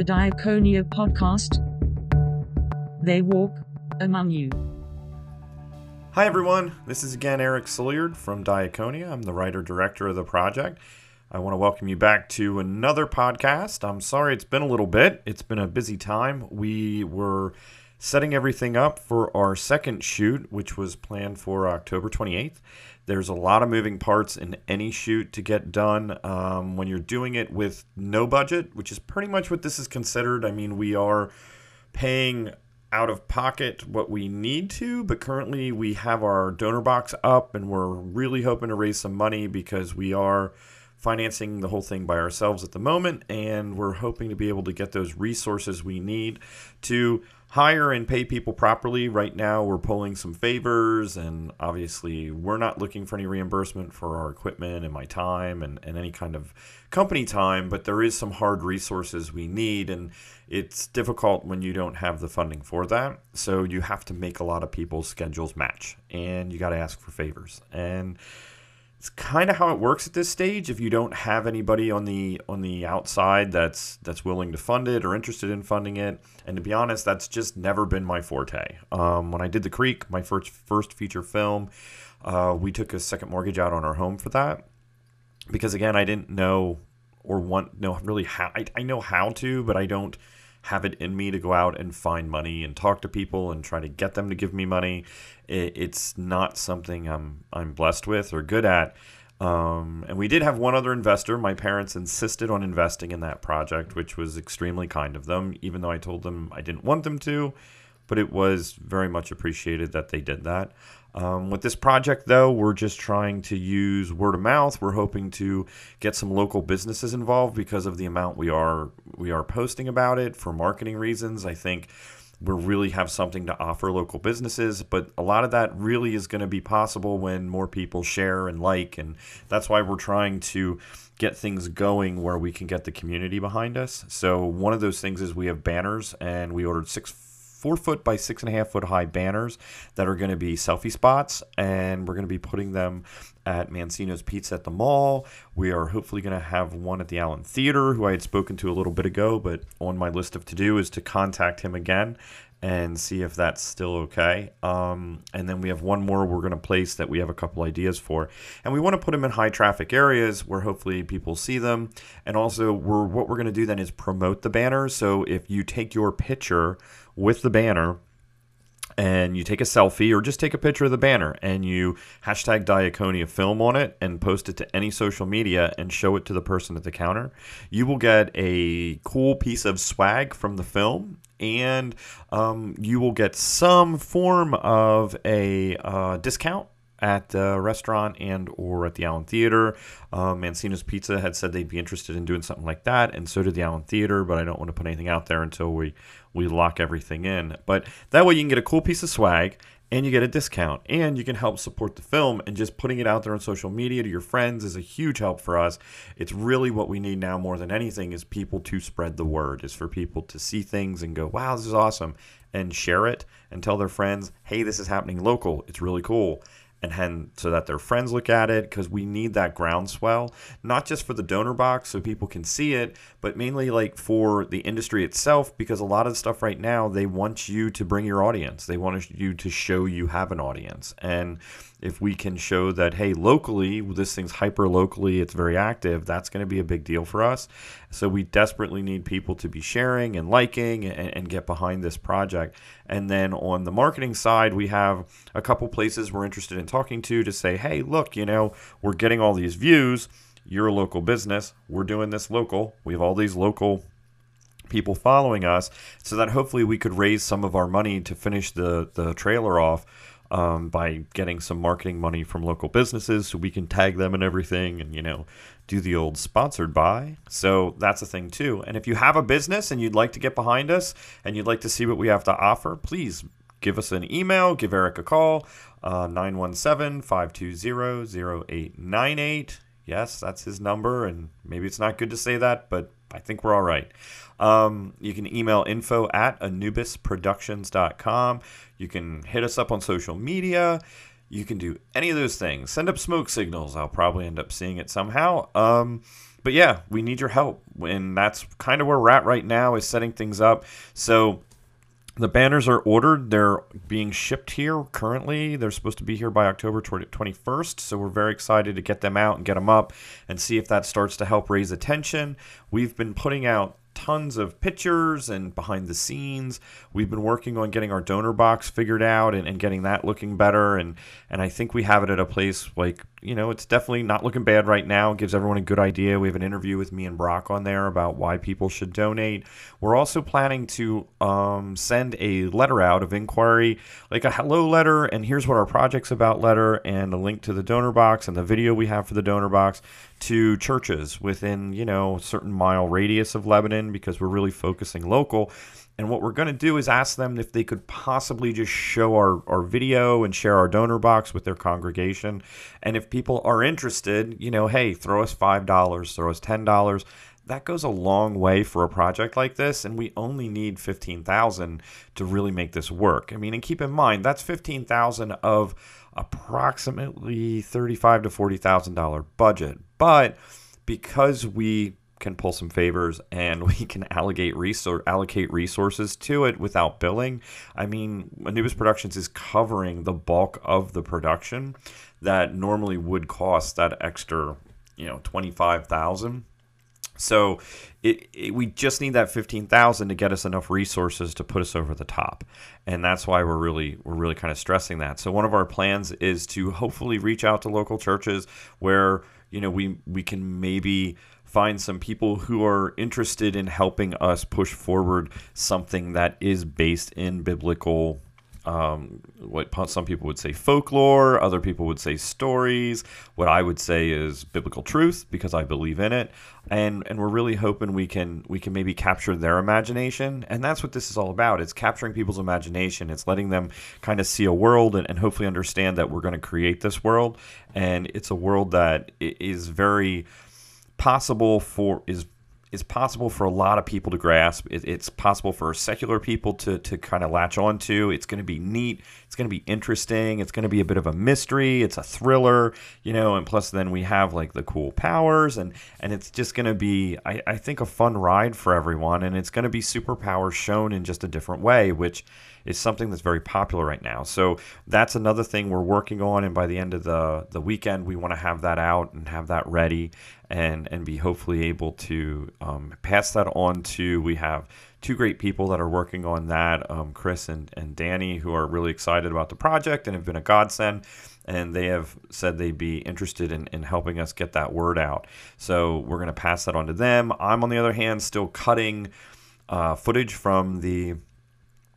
the Diaconia podcast. They walk among you. Hi, everyone. This is again Eric Silliard from Diaconia. I'm the writer director of the project. I want to welcome you back to another podcast. I'm sorry it's been a little bit, it's been a busy time. We were setting everything up for our second shoot, which was planned for October 28th. There's a lot of moving parts in any shoot to get done um, when you're doing it with no budget, which is pretty much what this is considered. I mean, we are paying out of pocket what we need to, but currently we have our donor box up and we're really hoping to raise some money because we are financing the whole thing by ourselves at the moment and we're hoping to be able to get those resources we need to hire and pay people properly. Right now, we're pulling some favors, and obviously, we're not looking for any reimbursement for our equipment and my time and, and any kind of company time, but there is some hard resources we need, and it's difficult when you don't have the funding for that. So, you have to make a lot of people's schedules match, and you got to ask for favors. And it's kind of how it works at this stage. If you don't have anybody on the on the outside that's that's willing to fund it or interested in funding it, and to be honest, that's just never been my forte. Um, when I did the Creek, my first first feature film, uh, we took a second mortgage out on our home for that because again, I didn't know or want know really how I, I know how to, but I don't have it in me to go out and find money and talk to people and try to get them to give me money. It, it's not something I'm I'm blessed with or good at. Um, and we did have one other investor. My parents insisted on investing in that project, which was extremely kind of them, even though I told them I didn't want them to. But it was very much appreciated that they did that. Um, with this project, though, we're just trying to use word of mouth. We're hoping to get some local businesses involved because of the amount we are we are posting about it for marketing reasons. I think we really have something to offer local businesses, but a lot of that really is going to be possible when more people share and like, and that's why we're trying to get things going where we can get the community behind us. So one of those things is we have banners, and we ordered six four foot by six and a half foot high banners that are going to be selfie spots, and we're going to be putting them at Mancino's Pizza at the mall. We are hopefully going to have one at the Allen Theater, who I had spoken to a little bit ago, but on my list of to do is to contact him again and see if that's still okay. Um, and then we have one more we're going to place that we have a couple ideas for, and we want to put them in high traffic areas where hopefully people see them. And also, we're what we're going to do then is promote the banner. So if you take your picture with the banner and you take a selfie or just take a picture of the banner and you hashtag Diaconia film on it and post it to any social media and show it to the person at the counter, you will get a cool piece of swag from the film and um, you will get some form of a uh, discount at the restaurant and or at the Allen Theater. Um, Mancino's Pizza had said they'd be interested in doing something like that, and so did the Allen Theater. But I don't want to put anything out there until we we lock everything in. But that way you can get a cool piece of swag and you get a discount and you can help support the film and just putting it out there on social media to your friends is a huge help for us it's really what we need now more than anything is people to spread the word is for people to see things and go wow this is awesome and share it and tell their friends hey this is happening local it's really cool and then so that their friends look at it because we need that groundswell not just for the donor box so people can see it but mainly like for the industry itself because a lot of stuff right now they want you to bring your audience. They want you to show you have an audience. And if we can show that hey locally this thing's hyper locally it's very active that's going to be a big deal for us. So we desperately need people to be sharing and liking and, and, get behind this project. And then on the marketing side we have a couple places we're interested in talking to to say hey look you know we're getting all these views. You're a local business. We're doing this local. We have all these local people following us so that hopefully we could raise some of our money to finish the the trailer off um, by getting some marketing money from local businesses so we can tag them and everything and, you know, do the old sponsored by. So that's a thing too. And if you have a business and you'd like to get behind us and you'd like to see what we have to offer, please give us an email, give Eric a call, uh, 917 520 0898. Yes, that's his number. And maybe it's not good to say that, but I think we're all right. Um, you can email info at anubisproductions.com. You can hit us up on social media. You can do any of those things. Send up smoke signals. I'll probably end up seeing it somehow. Um, but yeah, we need your help, and that's kind of where we're at right now is setting things up. So the banners are ordered. They're being shipped here currently. They're supposed to be here by October 21st. So we're very excited to get them out and get them up and see if that starts to help raise attention. We've been putting out tons of pictures and behind the scenes. We've been working on getting our donor box figured out and, and getting that looking better. And, and I think we have it at a place like, you know, it's definitely not looking bad right now. It gives everyone a good idea. We have an interview with me and Brock on there about why people should donate. We're also planning to um, send a letter out of inquiry, like a hello letter, and here's what our project's about letter, and a link to the donor box and the video we have for the donor box to churches within, you know, a certain mile radius of Lebanon because we're really focusing local. And what we're going to do is ask them if they could possibly just show our, our video and share our donor box with their congregation. And if people are interested, you know, hey, throw us $5, throw us $10. That goes a long way for a project like this, and we only need 15,000 to really make this work. I mean, and keep in mind, that's 15,000 of approximately 35 to $40,000 budget. But because we can pull some favors and we can allocate allocate resources to it without billing. I mean, Anubis Productions is covering the bulk of the production that normally would cost that extra, you know, twenty five thousand. So it, it, we just need that fifteen thousand to get us enough resources to put us over the top, and that's why we're really we're really kind of stressing that. So one of our plans is to hopefully reach out to local churches where you know we we can maybe find some people who are interested in helping us push forward something that is based in biblical um, what some people would say folklore, other people would say stories. What I would say is biblical truth because I believe in it, and and we're really hoping we can we can maybe capture their imagination, and that's what this is all about. It's capturing people's imagination. It's letting them kind of see a world and, and hopefully understand that we're going to create this world, and it's a world that is very possible for is is possible for a lot of people to grasp. It, it's possible for secular people to, to kind of latch onto. It's going to be neat. It's going to be interesting. It's going to be a bit of a mystery. It's a thriller, you know, and plus then we have like the cool powers and, and it's just going to be, I, I think, a fun ride for everyone. And it's going to be superpowers shown in just a different way, which is something that's very popular right now. So that's another thing we're working on, and by the end of the the weekend, we want to have that out and have that ready, and and be hopefully able to um, pass that on to. We have two great people that are working on that, um, Chris and and Danny, who are really excited about the project and have been a godsend and they have said they'd be interested in, in helping us get that word out. So we're going to pass that on to them. I'm, on the other hand, still cutting uh, footage from the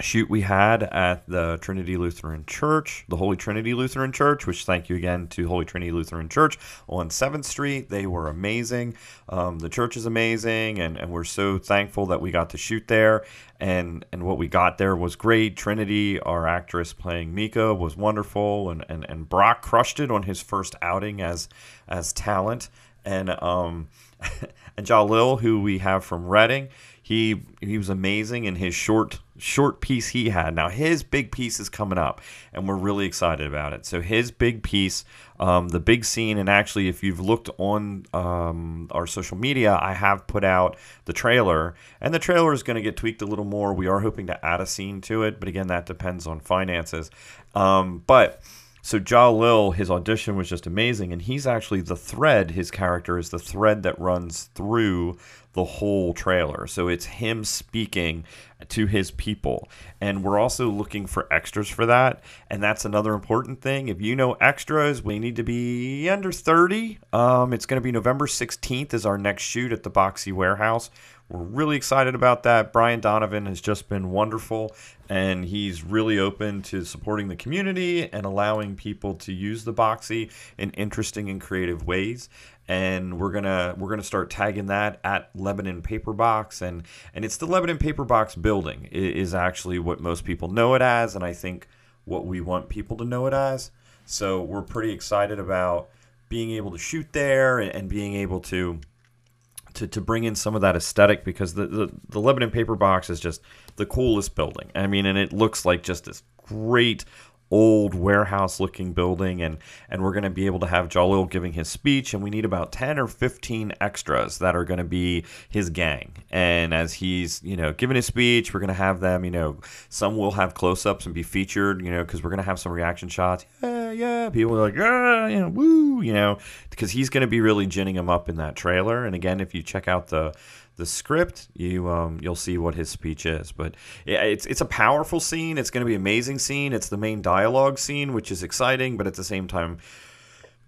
shoot we had at the Trinity Lutheran Church, the Holy Trinity Lutheran Church, which thank you again to Holy Trinity Lutheran Church on 7th Street. They were amazing. Um, the church is amazing, and, and we're so thankful that we got to shoot there. And, and what we got there was great. Trinity, our actress playing Mika, was wonderful, and, and, and Brock crushed it on his first outing as as talent. And um, and Jalil, who we have from Reading, he he was amazing in his short short piece he had. Now his big piece is coming up, and we're really excited about it. So his big piece, um, the big scene, and actually, if you've looked on um, our social media, I have put out the trailer, and the trailer is going to get tweaked a little more. We are hoping to add a scene to it, but again, that depends on finances. Um, but so Jalil, his audition was just amazing, and he's actually the thread. His character is the thread that runs through the whole trailer. So it's him speaking to his people. And we're also looking for extras for that. And that's another important thing. If you know extras, we need to be under 30. Um, it's going to be November 16th is our next shoot at the Boxy Warehouse. We're really excited about that. Brian Donovan has just been wonderful, and he's really open to supporting the community and allowing people to use the Boxy in interesting and creative ways and we're gonna we're gonna start tagging that at Lebanon Paper Box, and and it's the Lebanon Paper Box building is actually what most people know it as, and I think what we want people to know it as. So we're pretty excited about being able to shoot there and, and being able to. To, to bring in some of that aesthetic because the, the, the Lebanon paper box is just the coolest building. I mean, and it looks like just this great old warehouse looking building and and we're going to be able to have Jalil giving his speech and we need about 10 or 15 extras that are going to be his gang. And as he's you know giving his speech we're going to have them you know some will have close-ups and be featured you know because we're going to have some reaction shots. Yeah yeah. People are like yeah you know woo you know because he's going to be really ginning him up in that trailer. And again if you check out the the script, you um, you'll see what his speech is. But yeah, it's it's a powerful scene. It's going to be an amazing scene. It's the main dialogue scene, which is exciting, but at the same time,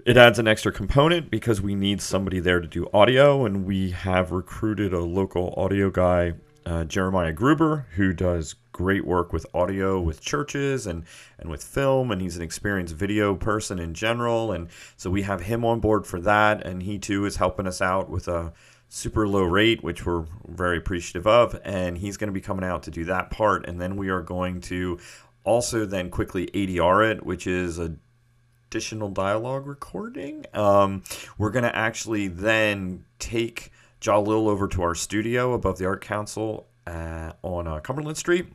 it adds an extra component because we need somebody there to do audio, and we have recruited a local audio guy, uh, Jeremiah Gruber, who does great work with audio with churches and and with film and he's an experienced video person in general and so we have him on board for that and he too is helping us out with a super low rate, which we're very appreciative of. And he's going to be coming out to do that part. And then we are going to also then quickly ADR it, which is a additional dialogue recording. Um, we're going to actually then take Jalil over to our studio above the Art Council uh, on uh, Cumberland Street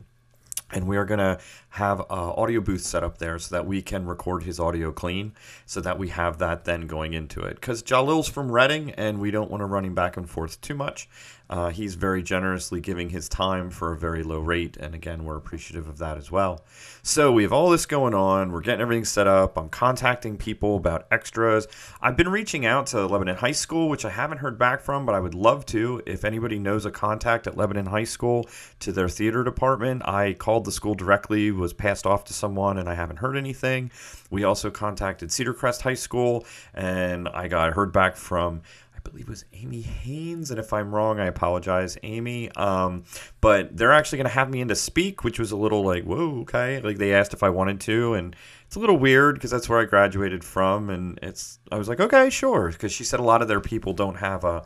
and we are going to have an audio booth set up there so that we can record his audio clean so that we have that then going into it. Because jalil's from reading and we don't want to run him back and forth too much uh, he's very generously giving his time for a very low rate and again we're appreciative of that as well. So we have all this going on we're getting everything set up i'm contacting people about extras. I've been reaching out to lebanon high school which i haven't heard back from but i would love to. If anybody knows a contact at lebanon high school to their theater department i called the school directly was passed off to someone and I haven't heard anything. We also contacted Cedar Crest High School and I got heard back from believe it was Amy Haynes, and if I'm wrong, I apologize, Amy. Um, but they're actually going to have me in to speak, which was a little like, whoa, okay. Like they asked if I wanted to, and it's a little weird because that's where I graduated from, and it's I was like, okay, sure, because she said a lot of their people don't have a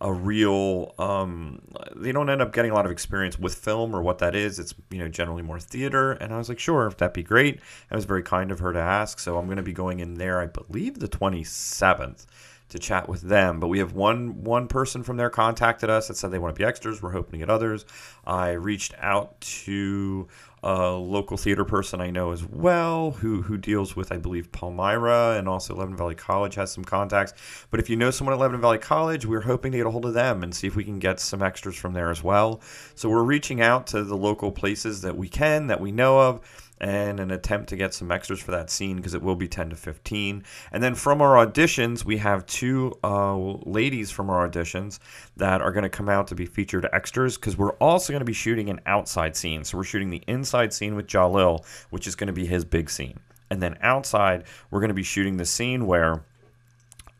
a real um, they don't end up getting a lot of experience with film or what that is it's you know generally more theater and i was like sure if that'd be great it was very kind of her to ask so i'm going to be going in there i believe the 27th to chat with them but we have one one person from there contacted us that said they want to be extras we're hoping to get others i reached out to a local theater person I know as well who who deals with I believe Palmyra and also Lebanon Valley College has some contacts. But if you know someone at Lebanon Valley College, we're hoping to get a hold of them and see if we can get some extras from there as well. So we're reaching out to the local places that we can that we know of and an attempt to get some extras for that scene because it will be 10 to 15. And then from our auditions, we have two uh, ladies from our auditions that are going to come out to be featured extras because we're also going to be shooting an outside scene. So we're shooting the inside scene with Jalil, which is going to be his big scene. And then outside, we're going to be shooting the scene where.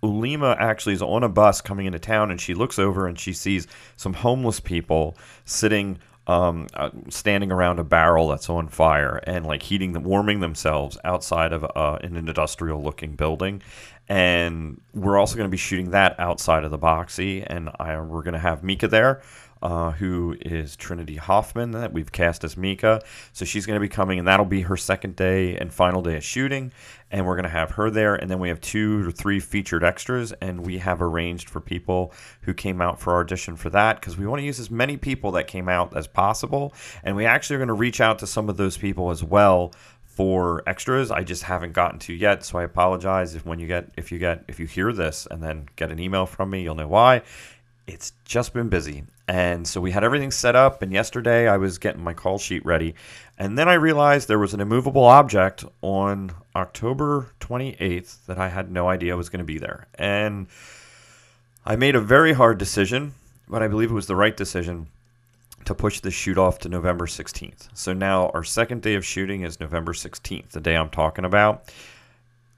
Ulima actually is on a bus coming into town and she looks over and she sees some homeless people sitting um, uh, standing around a barrel that's on fire and like heating them, warming themselves outside of uh, an industrial looking building. And we're also going to be shooting that outside of the boxy. And I, we're going to have Mika there uh, who is Trinity Hoffman that we've cast as Mika. So she's going to be coming, and that'll be her second day and final day of shooting. And we're going to have her there. And then we have two or three featured extras, and we have arranged for people who came out for our audition for that because we want to use as many people that came out as possible. And we actually are going to reach out to some of those people as well for extras I just haven't gotten to yet so I apologize if when you get if you get if you hear this and then get an email from me you'll know why it's just been busy. And so we had everything set up. And yesterday I was getting my call sheet ready. And then I realized there was an immovable object on October 28th that I had no idea was going to be there. And I made a very hard decision, but I believe it was the right decision to push the shoot off to November 16th. So now our second day of shooting is November 16th, the day I'm talking about.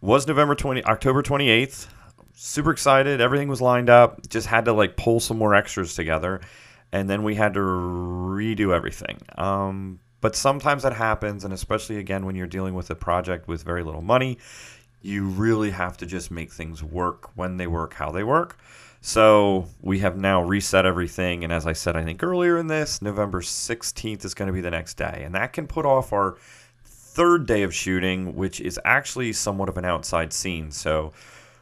Was November 20 October 28th super excited. Everything was lined up. Just had to like pull some more extras together, and then we had to redo everything. Um, but sometimes that happens, and especially again when you're dealing with a project with very little money, you really have to just make things work when they work, how they work. So we have now reset everything, and as I said, I think earlier in this, November 16th is going to be the next day, and that can put off our third day of shooting, which is actually somewhat of an outside scene. So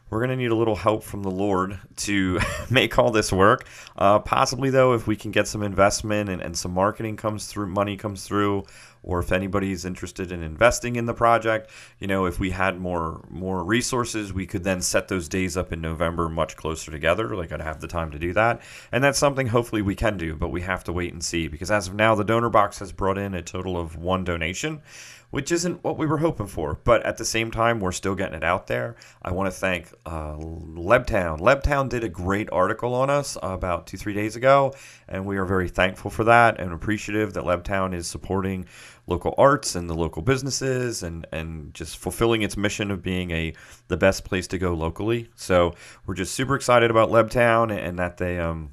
we're going to need a little help from the Lord to make all this work. Uh, possibly, though, if we can get some investment and, and some marketing comes through, money comes through, or if anybody's interested in investing in the project, you know, if we had more more resources, we could then set those days up in November much closer together. Like I'd have the time to do that, and that's something hopefully we can do, but we have to wait and see because as of now, the donor box has brought in a total of one donation which isn't what we were hoping for. But at the same time, we're still getting it out there. I want to thank uh, Lebtown. Lebtown did a great article on us about two, three days ago, and we are very thankful for that and appreciative that Lebtown is supporting local arts and the local businesses and, and just fulfilling its mission of being a the best place to go locally. So we're just super excited about Lebtown and that they um,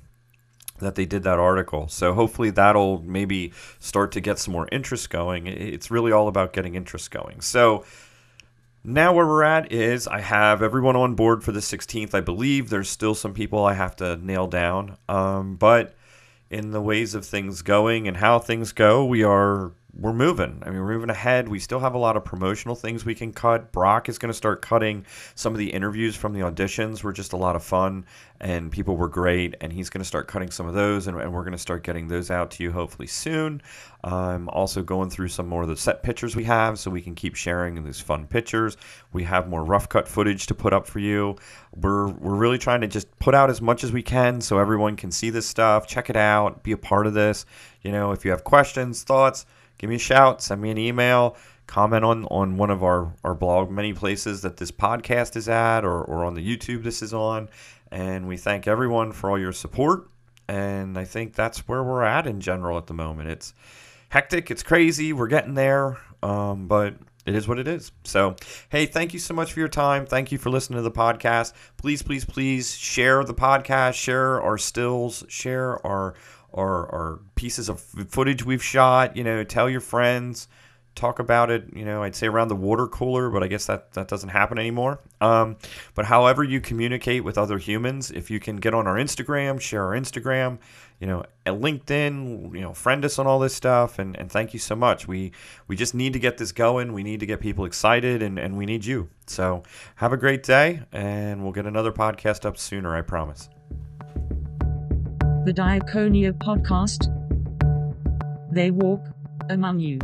that they did that article. So hopefully that'll maybe start to get some more interest going. It's really all about getting interest going. So now where we're at is I have everyone on board for the 16th. I believe there's still some people I have to nail down. Um, but in the ways of things going and how things go, we are we're moving. I mean, we're moving ahead. We still have a lot of promotional things we can cut. Brock is going to start cutting some of the interviews from the auditions. Were just a lot of fun, and people were great. And he's going to start cutting some of those, and, and we're going to start getting those out to you hopefully soon. I'm also going through some more of the set pictures we have, so we can keep sharing these fun pictures. We have more rough cut footage to put up for you. We're we're really trying to just put out as much as we can, so everyone can see this stuff, check it out, be a part of this. You know, if you have questions, thoughts give me a shout, send me an email, comment on, on one of our, our blog, many places that this podcast is at, or, or on the YouTube this is on. And we thank everyone for all your support. And I think that's where we're at in general at the moment. It's hectic, it's crazy, we're getting there, um, but it is what it is. So, hey, thank you so much for your time. Thank you for listening to the podcast. Please, please, please share the podcast, share our stills, share our or, or pieces of footage we've shot. You know, tell your friends, talk about it. You know, I'd say around the water cooler, but I guess that that doesn't happen anymore. Um, but however you communicate with other humans, if you can get on our Instagram, share our Instagram, you know, at LinkedIn, you know, friend us on all this stuff, and, and thank you so much. We we just need to get this going. We need to get people excited, and, and we need you. So have a great day, and we'll get another podcast up sooner. I promise the Diaconia podcast. They walk among you.